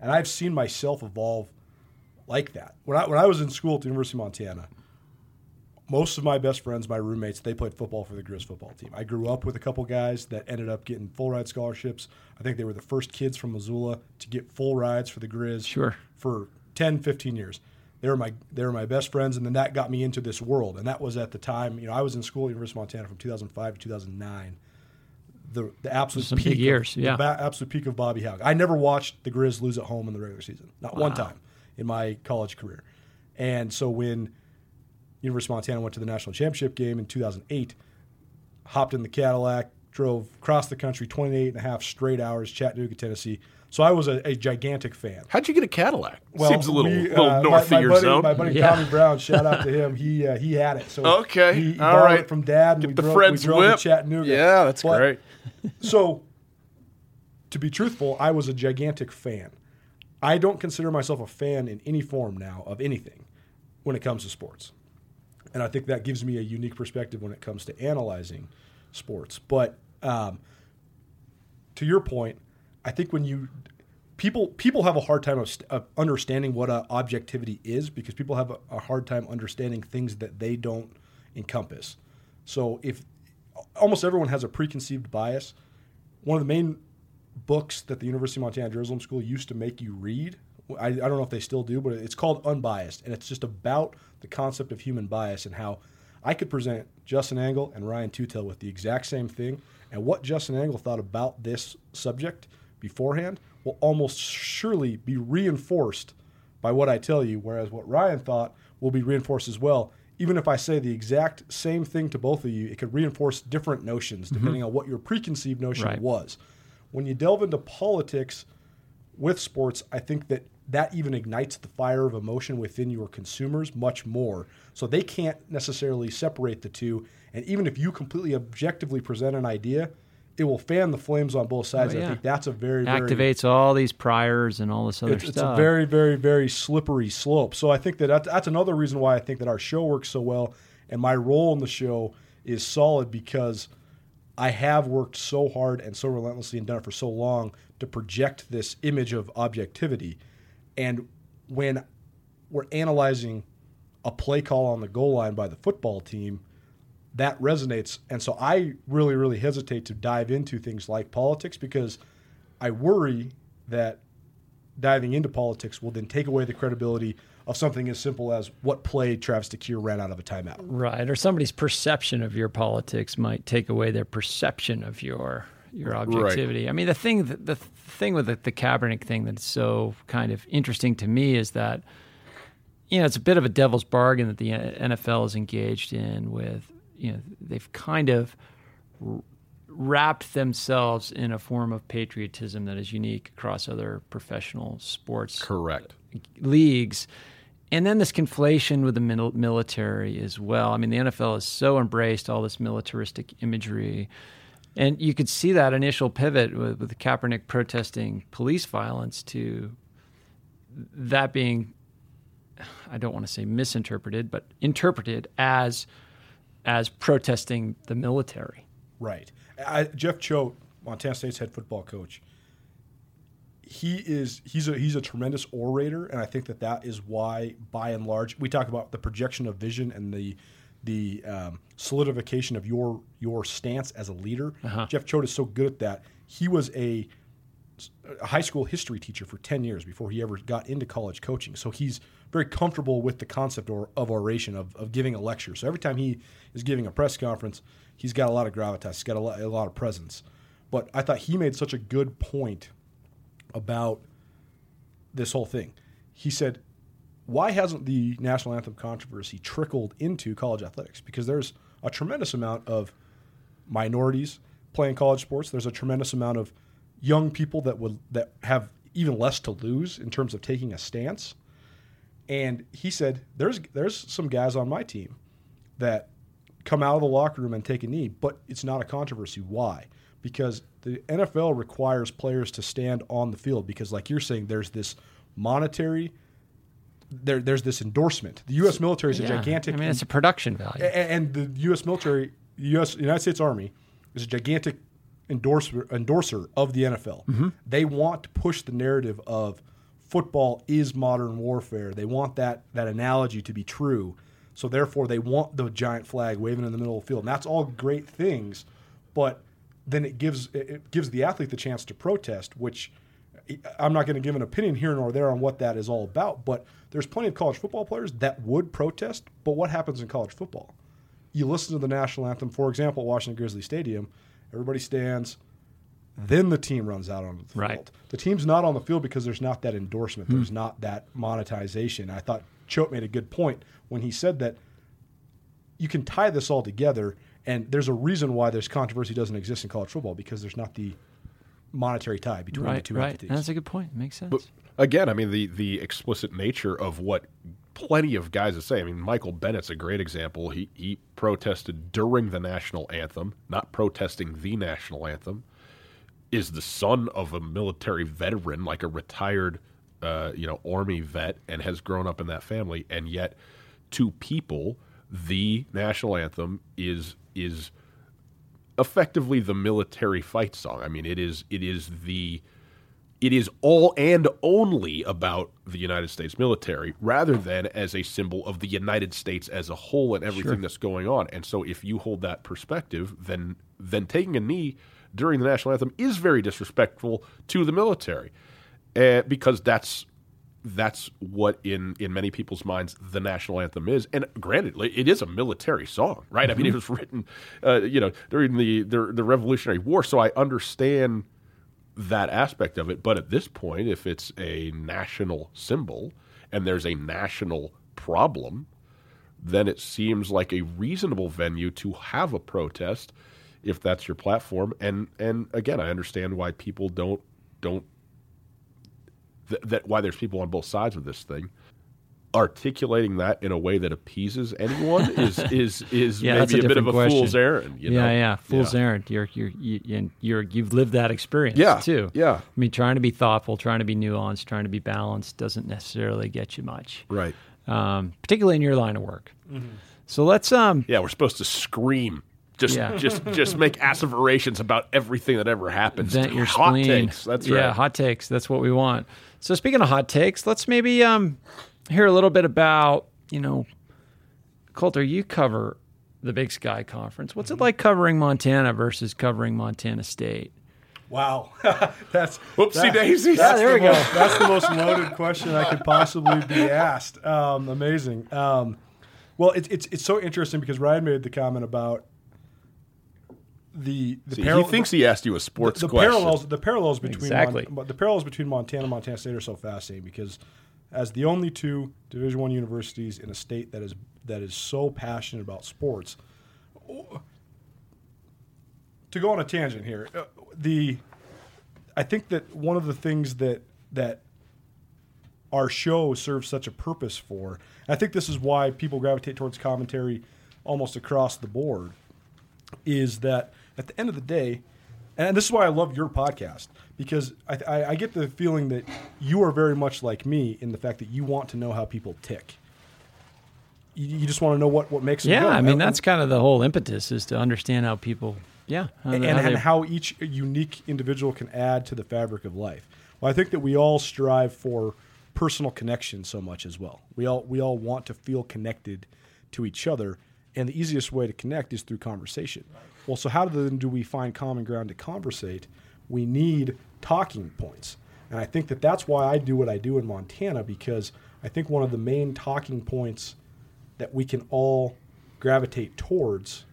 And I've seen myself evolve like that. When I, when I was in school at the University of Montana, most of my best friends, my roommates, they played football for the Grizz football team. I grew up with a couple guys that ended up getting full ride scholarships. I think they were the first kids from Missoula to get full rides for the Grizz Sure. for 10, 15 years. They were my they were my best friends, and then that got me into this world. And that was at the time, you know, I was in school at University of Montana from 2005 to 2009. The the absolute Some peak of- years, the yeah. ba- absolute peak of Bobby Hauck. I never watched the Grizz lose at home in the regular season, not one time in my college career. And so when University of Montana went to the national championship game in 2008, hopped in the Cadillac, drove across the country 28 and a half straight hours, Chattanooga, Tennessee. So I was a, a gigantic fan. How'd you get a Cadillac? Well, Seems a little, we, little uh, north my, of your buddy, zone. My buddy Yeah. Tommy Brown, shout out to him. He uh, he had it. So Okay, he, he all borrowed right. it from dad. And Get we the drove, Fred's we drove whip. to Chattanooga. Yeah, that's But- great. So, to be truthful, I was a gigantic fan. I don't consider myself a fan in any form now of anything when it comes to sports. And I think that gives me a unique perspective when it comes to analyzing sports. But um, to your point, I think when you people people have a hard time of, of understanding what objectivity is because people have a, a hard time understanding things that they don't encompass. So if almost everyone has a preconceived bias, one of the main books that the University of Montana Journalism School used to make you read. I, I don't know if they still do, but it's called Unbiased, and it's just about the concept of human bias and how I could present Justin Angle and Ryan Tootell with the exact same thing, and what Justin Angle thought about this subject beforehand will almost surely be reinforced by what I tell you, whereas what Ryan thought will be reinforced as well. Even if I say the exact same thing to both of you, it could reinforce different notions mm-hmm. depending on what your preconceived notion Right. was. When you delve into politics with sports, I think that that even ignites the fire of emotion within your consumers much more. So they can't necessarily separate the two. And even if you completely objectively present an idea, it will fan the flames on both sides. Oh, yeah. I think that's a very, very Activates all these priors and all this other it's, it's a very, very, very slippery slope. So I think that that's, that's another reason why I think that our show works so well, and my role in the show is solid because I have worked so hard and so relentlessly and done it for so long to project this image of objectivity. And when we're analyzing a play call on the goal line by the football team, that resonates. And so I really, really hesitate to dive into things like politics because I worry that diving into politics will then take away the credibility of something as simple as what play Travis DeCuire ran out of a timeout. Right, or somebody's perception of your politics might take away their perception of your your objectivity. I mean, the thing the, the thing with the, the Kaepernick thing that's so kind of interesting to me is that you know it's a bit of a devil's bargain that the NFL is engaged in with you know they've kind of r- wrapped themselves in a form of patriotism that is unique across other professional sports Correct. leagues. And then this conflation with the mil- military as well. I mean, the NFL has so embraced all this militaristic imagery. And you could see that initial pivot with, with Kaepernick protesting police violence to that being, I don't want to say misinterpreted, but interpreted as as protesting the military. Right. I, Jeff Choate, Montana State's head football coach, he is he's a he's a tremendous orator, and I think that that is why, by and large, we talk about the projection of vision and the the um, solidification of your your stance as a leader. Uh-huh. Jeff Choate is so good at that. He was a a high school history teacher for 10 years before he ever got into college coaching. So he's very comfortable with the concept or, of oration, of, of giving a lecture. So every time he is giving a press conference, he's got a lot of gravitas, he's got a lot, a lot of presence. But I thought he made such a good point about this whole thing. He said, why hasn't the national anthem controversy trickled into college athletics? Because there's a tremendous amount of minorities playing college sports. There's a tremendous amount of young people that would that have even less to lose in terms of taking a stance. And he said, "There's there's some guys on my team that come out of the locker room and take a knee, but it's not a controversy. Why? Because the NFL requires players to stand on the field because, like you're saying, there's this monetary." There, there's this endorsement. The U.S. military is a Yeah. gigantic. I mean, it's a production value. A- and the U.S. military, U.S. United States Army, is a gigantic endorser endorser of the NFL. Mm-hmm. They want to push the narrative of football is modern warfare. They want that that analogy to be true. So therefore, they want the giant flag waving in the middle of the field. And that's all great things, but then it gives it gives the athlete the chance to protest, which. I'm not going to give an opinion here nor there on what that is all about, but there's plenty of college football players that would protest. But what happens in college football? you listen to the national anthem, for example, at Washington Grizzly Stadium, everybody stands, then the team runs out on the Right. field. The team's not on the field because there's not that endorsement, hmm. there's not that monetization. I thought Choate made a good point when he said that you can tie this all together, and there's a reason why this controversy doesn't exist in college football because there's not the monetary tie between the two right. entities. That's a good point. Makes sense. But again, I mean the the explicit nature of what plenty of guys would say. I mean, Michael Bennett's a great example. He he protested during the national anthem, not protesting the national anthem. Is the son of a military veteran, like a retired, uh, you know, army vet, and has grown up in that family, and yet, to people, the national anthem is is effectively the military fight song. I mean, it is it is the it is all and only about the United States military rather than as a symbol of the United States as a whole and everything that's going on. And so if you hold that perspective, then then taking a knee during the national anthem is very disrespectful to the military. Uh, because that's that's what in in many people's minds the national anthem is. And granted, it is a military song, right? I mean, it was written, uh, you know, during the, the the Revolutionary War, so I understand that aspect of it. But at this point, if it's a national symbol and there's a national problem, then it seems like a reasonable venue to have a protest if that's your platform. And and again, I understand why people don't don't th- that why there's people on both sides of this thing. Articulating that in a way that appeases anyone is is is Yeah, maybe a a, bit of a different fool's errand. You yeah, know? yeah, fool's Yeah. errand. You're you're you, and you're you've lived that experience Yeah, too. yeah. I mean, trying to be thoughtful, trying to be nuanced, trying to be balanced doesn't necessarily get you much, Right. um, particularly in your line of work. Mm-hmm. So let's um, Yeah, we're supposed to scream. Just, Yeah. just, just make asseverations about everything that ever happens. vent your Hot spleen. takes. That's yeah, right. hot takes. That's what we want. So speaking of hot takes, let's maybe um hear a little bit about you know, Colter. You cover the Big Sky Conference. What's Mm-hmm. it like covering Montana versus covering Montana State? Wow, that's Whoopsie that- daisies. That's there the we go. most- That's the most loaded question I could possibly be asked. Um, amazing. Um, well, it's it's it's so interesting because Ryan made the comment about the the See, parallel- he thinks he asked you a sports the question. parallels the parallels between Exactly. Mon- the parallels between Montana and Montana State are so fascinating because as the only two Division One universities in a state that is that is so passionate about sports. To go on a tangent here, uh, the I think that one of the things that that our show serves such a purpose for, I think this is why people gravitate towards commentary almost across the board, is that at the end of the day, and this is why I love your podcast because I, I, I get the feeling that you are very much like me in the fact that you want to know how people tick. You, you just want to know what, what makes them Yeah, go. I mean And- that's kind of the whole impetus is to understand how people. Yeah, how and, how and how each unique individual can add to the fabric of life. Well, I think that we all strive for personal connection so much as well. We all we all want to feel connected to each other, and the easiest way to connect is through conversation. Well, so how then do we find common ground to conversate? We need talking points. And I think that that's why I do what I do in Montana because I think one of the main talking points that we can all gravitate towards.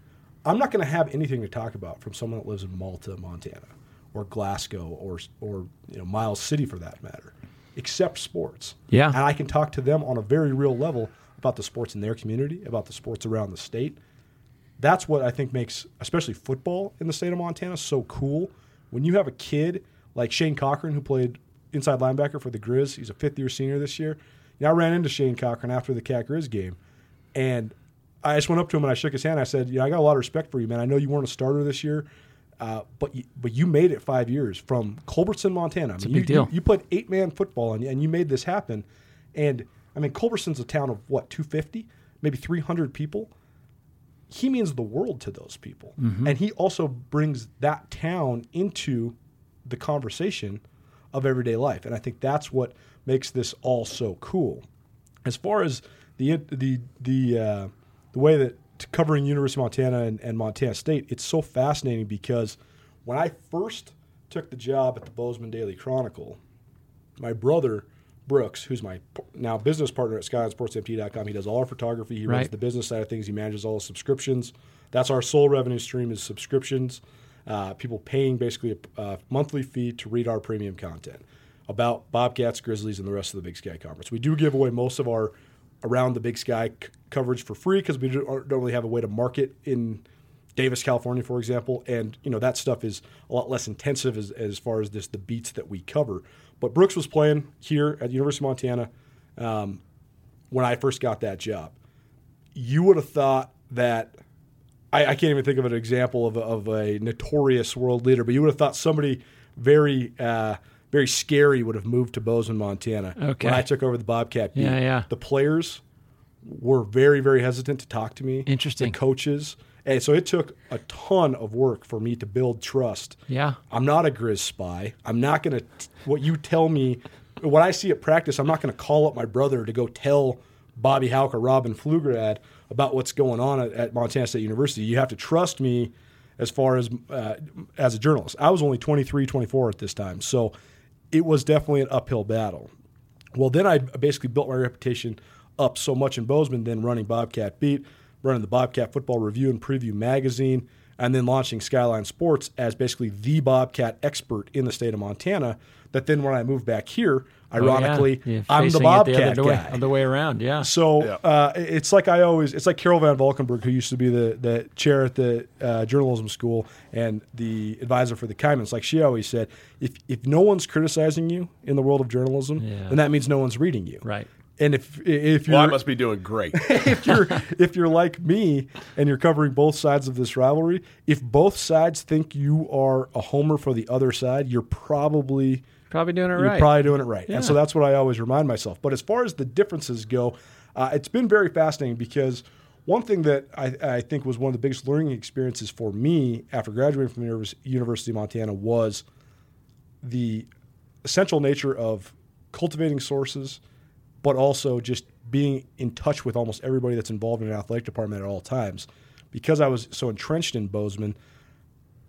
I'm not going to have anything to talk about from someone that lives in Malta, Montana, or Glasgow, or or you know Miles City for that matter, except sports. Yeah. and I can talk to them on a very real level about the sports in their community, about the sports around the state. That's what I think makes, especially football in the state of Montana, so cool. When you have a kid like Shane Cochran, who played inside linebacker for the Grizz, he's a fifth year senior this year. You know, I ran into Shane Cochran after the Cat Grizz game, and I just went up to him and I shook his hand. I said, "Yeah, I got a lot of respect for you, man. I know you weren't a starter this year, uh, but you, but you made it five years from Culbertson, Montana. I mean, a you, big deal. You, you played eight man football and, and you made this happen. And I mean, Culbertson's a town of what, 250, maybe 300 people. He means the world to those people. And he also brings that town into the conversation of everyday life. And I think that's what makes this all so cool. As far as the the the uh, the way that covering University of Montana and, and Montana State, it's so fascinating because when I first took the job at the Bozeman Daily Chronicle, my brother Brooks, who's my now business partner at SkylineSportsMT.com, he does all our photography. He runs the business side of things. He manages all the subscriptions. That's our sole revenue stream is subscriptions. Uh, people paying basically a uh, monthly fee to read our premium content about Bobcats, Grizzlies, and the rest of the Big Sky Conference. We do give away most of our around the Big Sky c- coverage for free because we don't don't really have a way to market in Davis, California, for example, and you know that stuff is a lot less intensive as, as far as this the beats that we cover. But Brooks was playing here at the University of Montana um, when I first got that job. You would have thought that I, I can't even think of an example of a, of a notorious world leader, but you would have thought somebody very uh, very scary would have moved to Bozeman, Montana Okay. when I took over the Bobcat beat. Yeah, yeah. The players were very very hesitant to talk to me. Interesting. The coaches. And so it took a ton of work for me to build trust. Yeah. I'm not a Grizz spy. I'm not going to, what you tell me, what I see at practice, I'm not going to call up my brother to go tell Bobby Hauck or Robin Pflugrad about what's going on at, at Montana State University. You have to trust me as far as uh, as a journalist. I was only 23, 24 at this time. So it was definitely an uphill battle. Well, then I basically built my reputation up so much in Bozeman, then running Bobcat Beat, running the Bobcat Football Review and Preview magazine, and then launching Skyline Sports as basically the Bobcat expert in the state of Montana. That then when I moved back here, ironically, Oh, yeah. I'm the facing it Bobcat other way, guy. other way around. Yeah. So Yeah. uh, it's like I always, it's like Carol Van Valkenburg, who used to be the, the chair at the uh, journalism school and the advisor for the Kaimins. Like she always said, if, if no one's criticizing you in the world of journalism, Yeah. then that means no one's reading you. Right. And if if you're Well, I must be doing great. if you're if you're like me and you're covering both sides of this rivalry, if both sides think you are a homer for the other side, you're probably Probably doing it you're right. probably doing it right. Yeah. And so that's what I always remind myself. But as far as the differences go, uh, it's been very fascinating because one thing that I, I think was one of the biggest learning experiences for me after graduating from the University of Montana was the essential nature of cultivating sources, but also just being in touch with almost everybody that's involved in an athletic department at all times. Because I was so entrenched in Bozeman,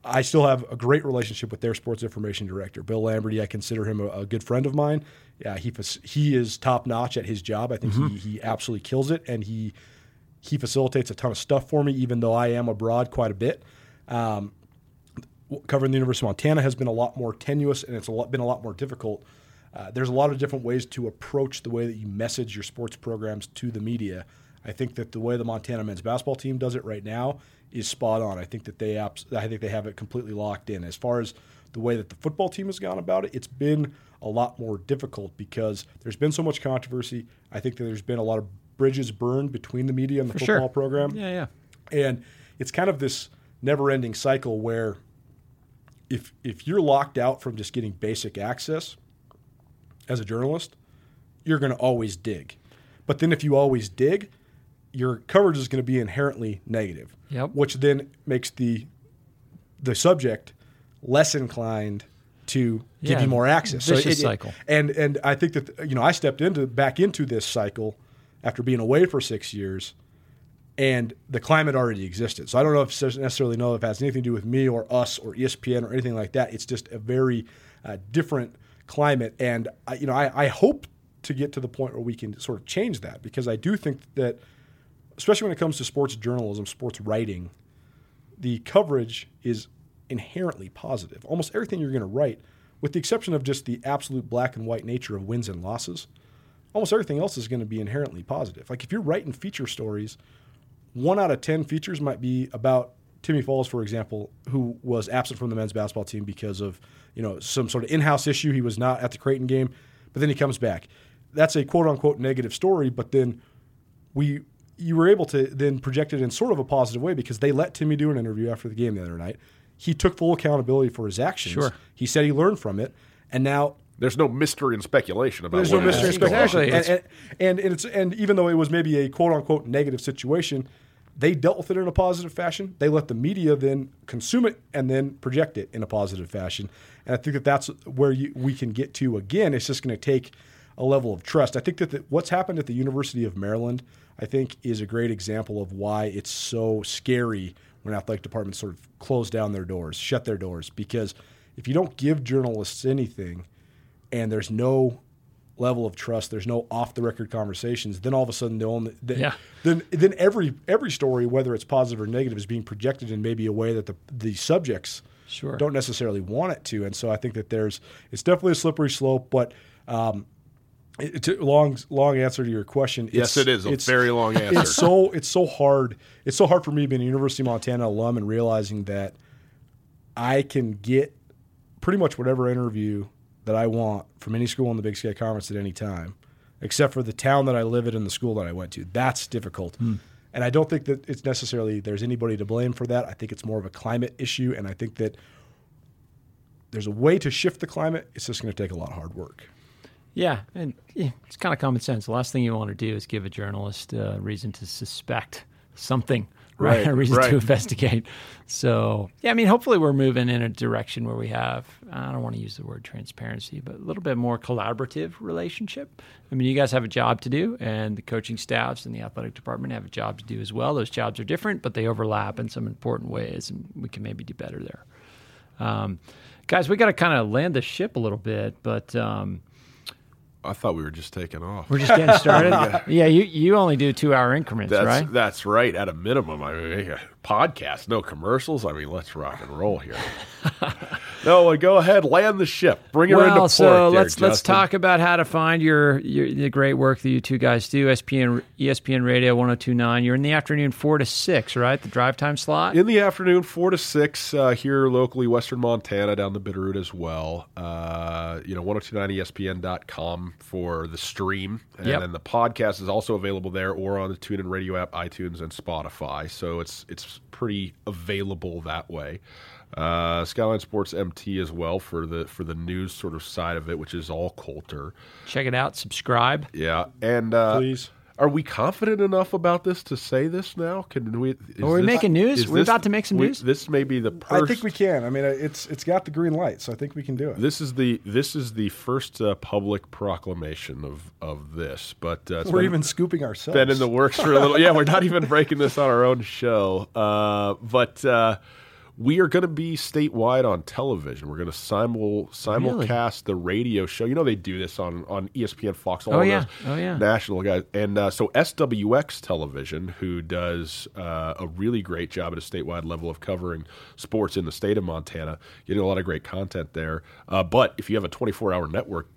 I still have a great relationship with their sports information director, Bill Lamberty. I consider him a, a good friend of mine. Yeah, he he is top notch at his job. I think he, he absolutely kills it, and he he facilitates a ton of stuff for me, even though I am abroad quite a bit. Um, covering the University of Montana has been a lot more tenuous, and it's a lot, been a lot more difficult. Uh, there's a lot of different ways to approach the way that you message your sports programs to the media. I think that the way the Montana men's basketball team does it right now is spot on. I think that they abs- I think they have it completely locked in. As far as the way that the football team has gone about it, it's been a lot more difficult because there's been so much controversy. I think that there's been a lot of bridges burned between the media and the For football sure. program. Yeah, yeah. And it's kind of this never-ending cycle where if if you're locked out from just getting basic access as a journalist, you're going to always dig. But then if you always dig, your coverage is going to be inherently negative. Yep. Which then makes the the subject less inclined to give you more access. vicious cycle. And and I think that you know I stepped into back into this cycle after being away for six years and the climate already existed. So I don't know if necessarily know if it has anything to do with me or us or ESPN or anything like that. It's just a very uh, different climate, and I, you know I, I hope to get to the point where we can sort of change that because I do think that, especially when it comes to sports journalism, sports writing, the coverage is inherently positive. Almost everything you're going to write, with the exception of just the absolute black and white nature of wins and losses, almost everything else is going to be inherently positive. Like if you're writing feature stories, one out of 10 features might be about Timmy Falls, for example, who was absent from the men's basketball team because of you know some sort of in-house issue. He was not at the Creighton game, but then he comes back. That's a quote unquote negative story, but then we you were able to then project it in sort of a positive way because they let Timmy do an interview after the game the other night. He took full accountability for his actions. Sure. He said he learned from it, and now There's no mystery and speculation about there's what no mystery is. and speculation. Exactly. And, and, and, and, it's, and even though it was maybe a quote unquote negative situation, they dealt with it in a positive fashion. They let the media then consume it and then project it in a positive fashion. And I think that that's where you, we can get to again. It's just going to take a level of trust. I think that the, what's happened at the University of Maryland, I think, is a great example of why it's so scary when athletic departments sort of close down their doors, shut their doors, because if you don't give journalists anything and there's no level of trust, there's no off the record conversations, then all of a sudden the only then, Yeah. then then every every story, whether it's positive or negative, is being projected in maybe a way that the the subjects Sure. don't necessarily want it to. And so I think that there's it's definitely a slippery slope, but um, it's a long long answer to your question. Yes, It's- it is a it's- very long answer. It's so it's so hard. It's so hard for me being a University of Montana alum and realizing that I can get pretty much whatever interview that I want from any school in the Big Sky Conference at any time, except for the town that I live in and the school that I went to. That's difficult. Hmm. And I don't think that it's necessarily there's anybody to blame for that. I think it's more of a climate issue, and I think that there's a way to shift the climate. It's just going to take a lot of hard work. Yeah, and it's kind of common sense. The last thing you want to do is give a journalist a reason to suspect something, right? Right, a reason right. to investigate. So, yeah, I mean, hopefully we're moving in a direction where we have, I don't want to use the word transparency, but a little bit more collaborative relationship. I mean, you guys have a job to do, and the coaching staffs and the athletic department have a job to do as well. Those jobs are different, but they overlap in some important ways, and we can maybe do better there. Um, guys, we got to kind of land the ship a little bit, but. Um, I thought we were just taking off. we're just getting started. yeah. you you only do two hour increments, That's right? that's right. At a minimum, I mean, podcast, no commercials. I mean, let's rock and roll here. no, well, go ahead, land the ship, bring her into port. so there, let's let's talk about how to find your, your the great work that you two guys do. ESPN ESPN Radio 1029. You're in the afternoon four to six, right? The drive time slot. in the afternoon, four to six uh, here locally, Western Montana, down the Bitterroot as well. Uh, you know, 1029ESPN.com for the stream. And Yep. then the podcast is also available there or on the TuneIn Radio app, iTunes, and Spotify. So it's it's pretty available that way. Uh, Skyline Sports MT as well for the for the news sort of side of it, which is all Colter. Check it out. Subscribe. Yeah, and uh, Please. Are we confident enough about this to say this now? Can we? Is Are we this- making news? We're about to make some we- news? This may be the. I think we can. I mean, it's it's got the green light, so I think we can do it. This is the this is the first uh, public proclamation of of this, but uh, We're been- even scooping ourselves. been in the works for a little. Yeah, we're not even breaking this on our own show, uh, but uh, we are going to be statewide on television. We're going to simul simulcast the radio show. You know they do this on on ESPN, Fox, all Oh, yeah. those Oh, yeah. national guys, and uh, so SWX Television, who does uh, a really great job at a statewide level of covering sports in the state of Montana, getting a lot of great content there. Uh, but if you have a 24 hour network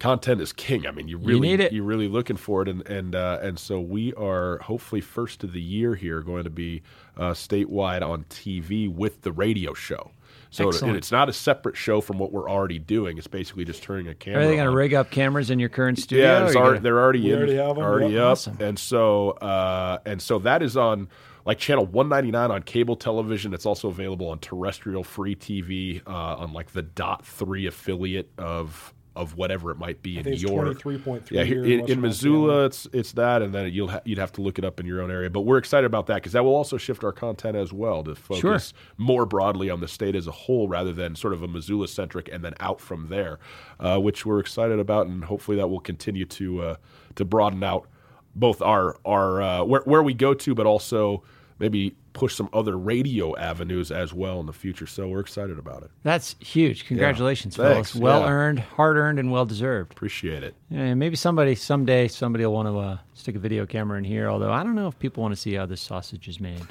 content is king. I mean, you really need it. You're really looking for it, and and uh, and so we are hopefully first of the year here going to be uh, statewide on TV with the radio show. So it- Excellent. it's not a separate show from what we're already doing. It's basically just turning a camera. Are they going to rig up cameras in your current studio? Yeah, it's already, gonna- they're already in, already have 'em, already yep. up, Awesome. and so uh, and so that is on like channel 199 on cable television. It's also available on terrestrial free TV uh, on like the dot three affiliate of of whatever it might be I in think it's your 23.3 yeah here here, in, in Missoula it's it's that and then you'll ha- you'd have to look it up in your own area. But we're excited about that because that will also shift our content as well to focus more broadly on the state as a whole rather than sort of a Missoula centric and then out from there, uh, which we're excited about and hopefully that will continue to uh, to broaden out both our our uh, where where we go to, but also maybe push some other radio avenues as well in the future. So we're excited about it. That's huge. Congratulations, Thanks. fellas. Well Yeah. earned, hard earned, and well deserved. Appreciate it. Yeah, maybe somebody someday somebody will want to uh, stick a video camera in here. Although I don't know if people want to see how this sausage is made.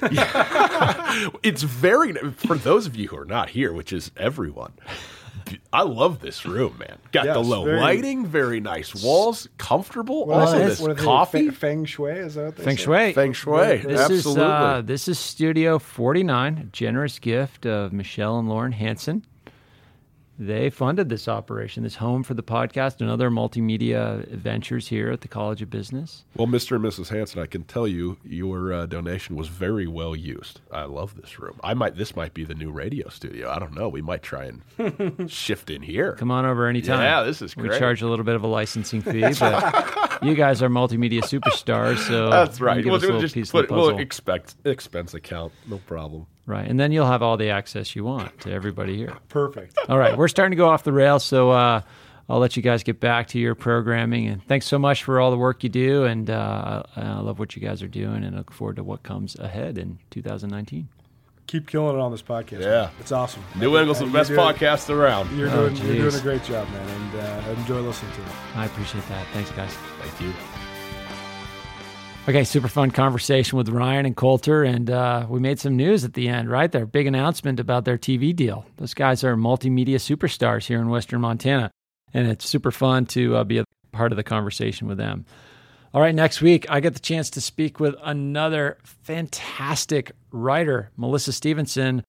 It's very for those of you who are not here, which is everyone. I love this room, man. Got the low very- lighting, very nice walls, comfortable. What also, is this What are they, coffee, Feng Shui? Is that what they Feng say? Shui. feng shui. This Absolutely. is uh, this is Studio 49, generous gift of Michelle and Lauren Hansen. They funded this operation, this home for the podcast and other multimedia ventures here at the College of Business. well, Mr. and Mrs. Hanson, I can tell you, your uh, donation was very well used. I love this room. I might. This might be the new radio studio. I don't know. We might try and shift in here. Come on over anytime. Yeah, this is great. We charge a little bit of a licensing fee, but you guys are multimedia superstars, so That's you right. Give We'll, us a little just piece put, of the we'll puzzle. expect expense account. No problem. Right, and then you'll have all the access you want to everybody here. Perfect. All right, we're starting to go off the rails, so uh, I'll let you guys get back to your programming. And thanks so much for all the work you do, and uh, I love what you guys are doing, and I look forward to what comes ahead in 2019. Keep killing it on this podcast. Yeah. man. it's awesome. New Angle's the best doing- podcast around. You're Oh, doing, you're doing a great job, man, and uh, enjoy listening to it. I appreciate that. Thanks, guys. Thank you. Okay, super fun conversation with Ryan and Colter, and uh, we made some news at the end, right? Their big announcement about their TV deal. Those guys are multimedia superstars here in Western Montana, and it's super fun to uh, be a part of the conversation with them. All right, next week, I get the chance to speak with another fantastic writer, Melissa Stevenson,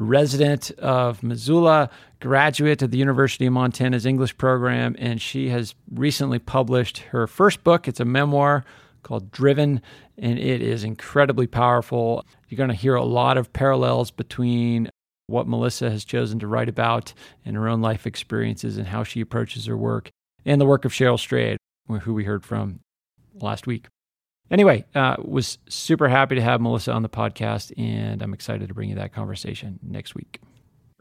resident of Missoula, graduate of the University of Montana's English program, and she has recently published her first book. It's a memoir called Driven, and it is incredibly powerful. You're going to hear a lot of parallels between what Melissa has chosen to write about and her own life experiences and how she approaches her work, and the work of Cheryl Strayed, who we heard from last week. Anyway, uh, was super happy to have Melissa on the podcast, and I'm excited to bring you that conversation next week.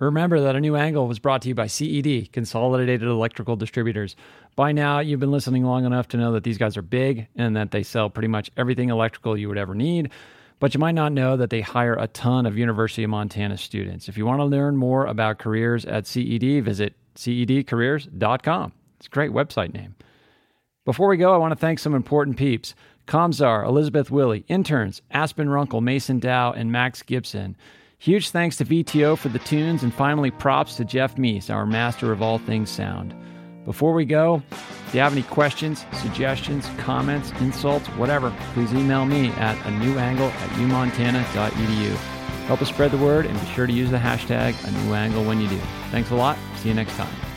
Remember that a new angle was brought to you by CED, Consolidated Electrical Distributors. By now, you've been listening long enough to know that these guys are big and that they sell pretty much everything electrical you would ever need. But you might not know that they hire a ton of University of Montana students. If you want to learn more about careers at CED, visit cedcareers.com. It's a great website name. Before we go, I want to thank some important peeps. Comzar, Elizabeth Willie, interns, Aspen Runkle, Mason Dow, and Max Gibson. Huge thanks to VTO for the tunes, and finally props to Jeff Meese, our master of all things sound. Before we go, if you have any questions, suggestions, comments, insults, whatever, please email me at a new angle at umontana.edu. Help us spread the word and be sure to use the hashtag a new angle when you do. Thanks a lot. See you next time.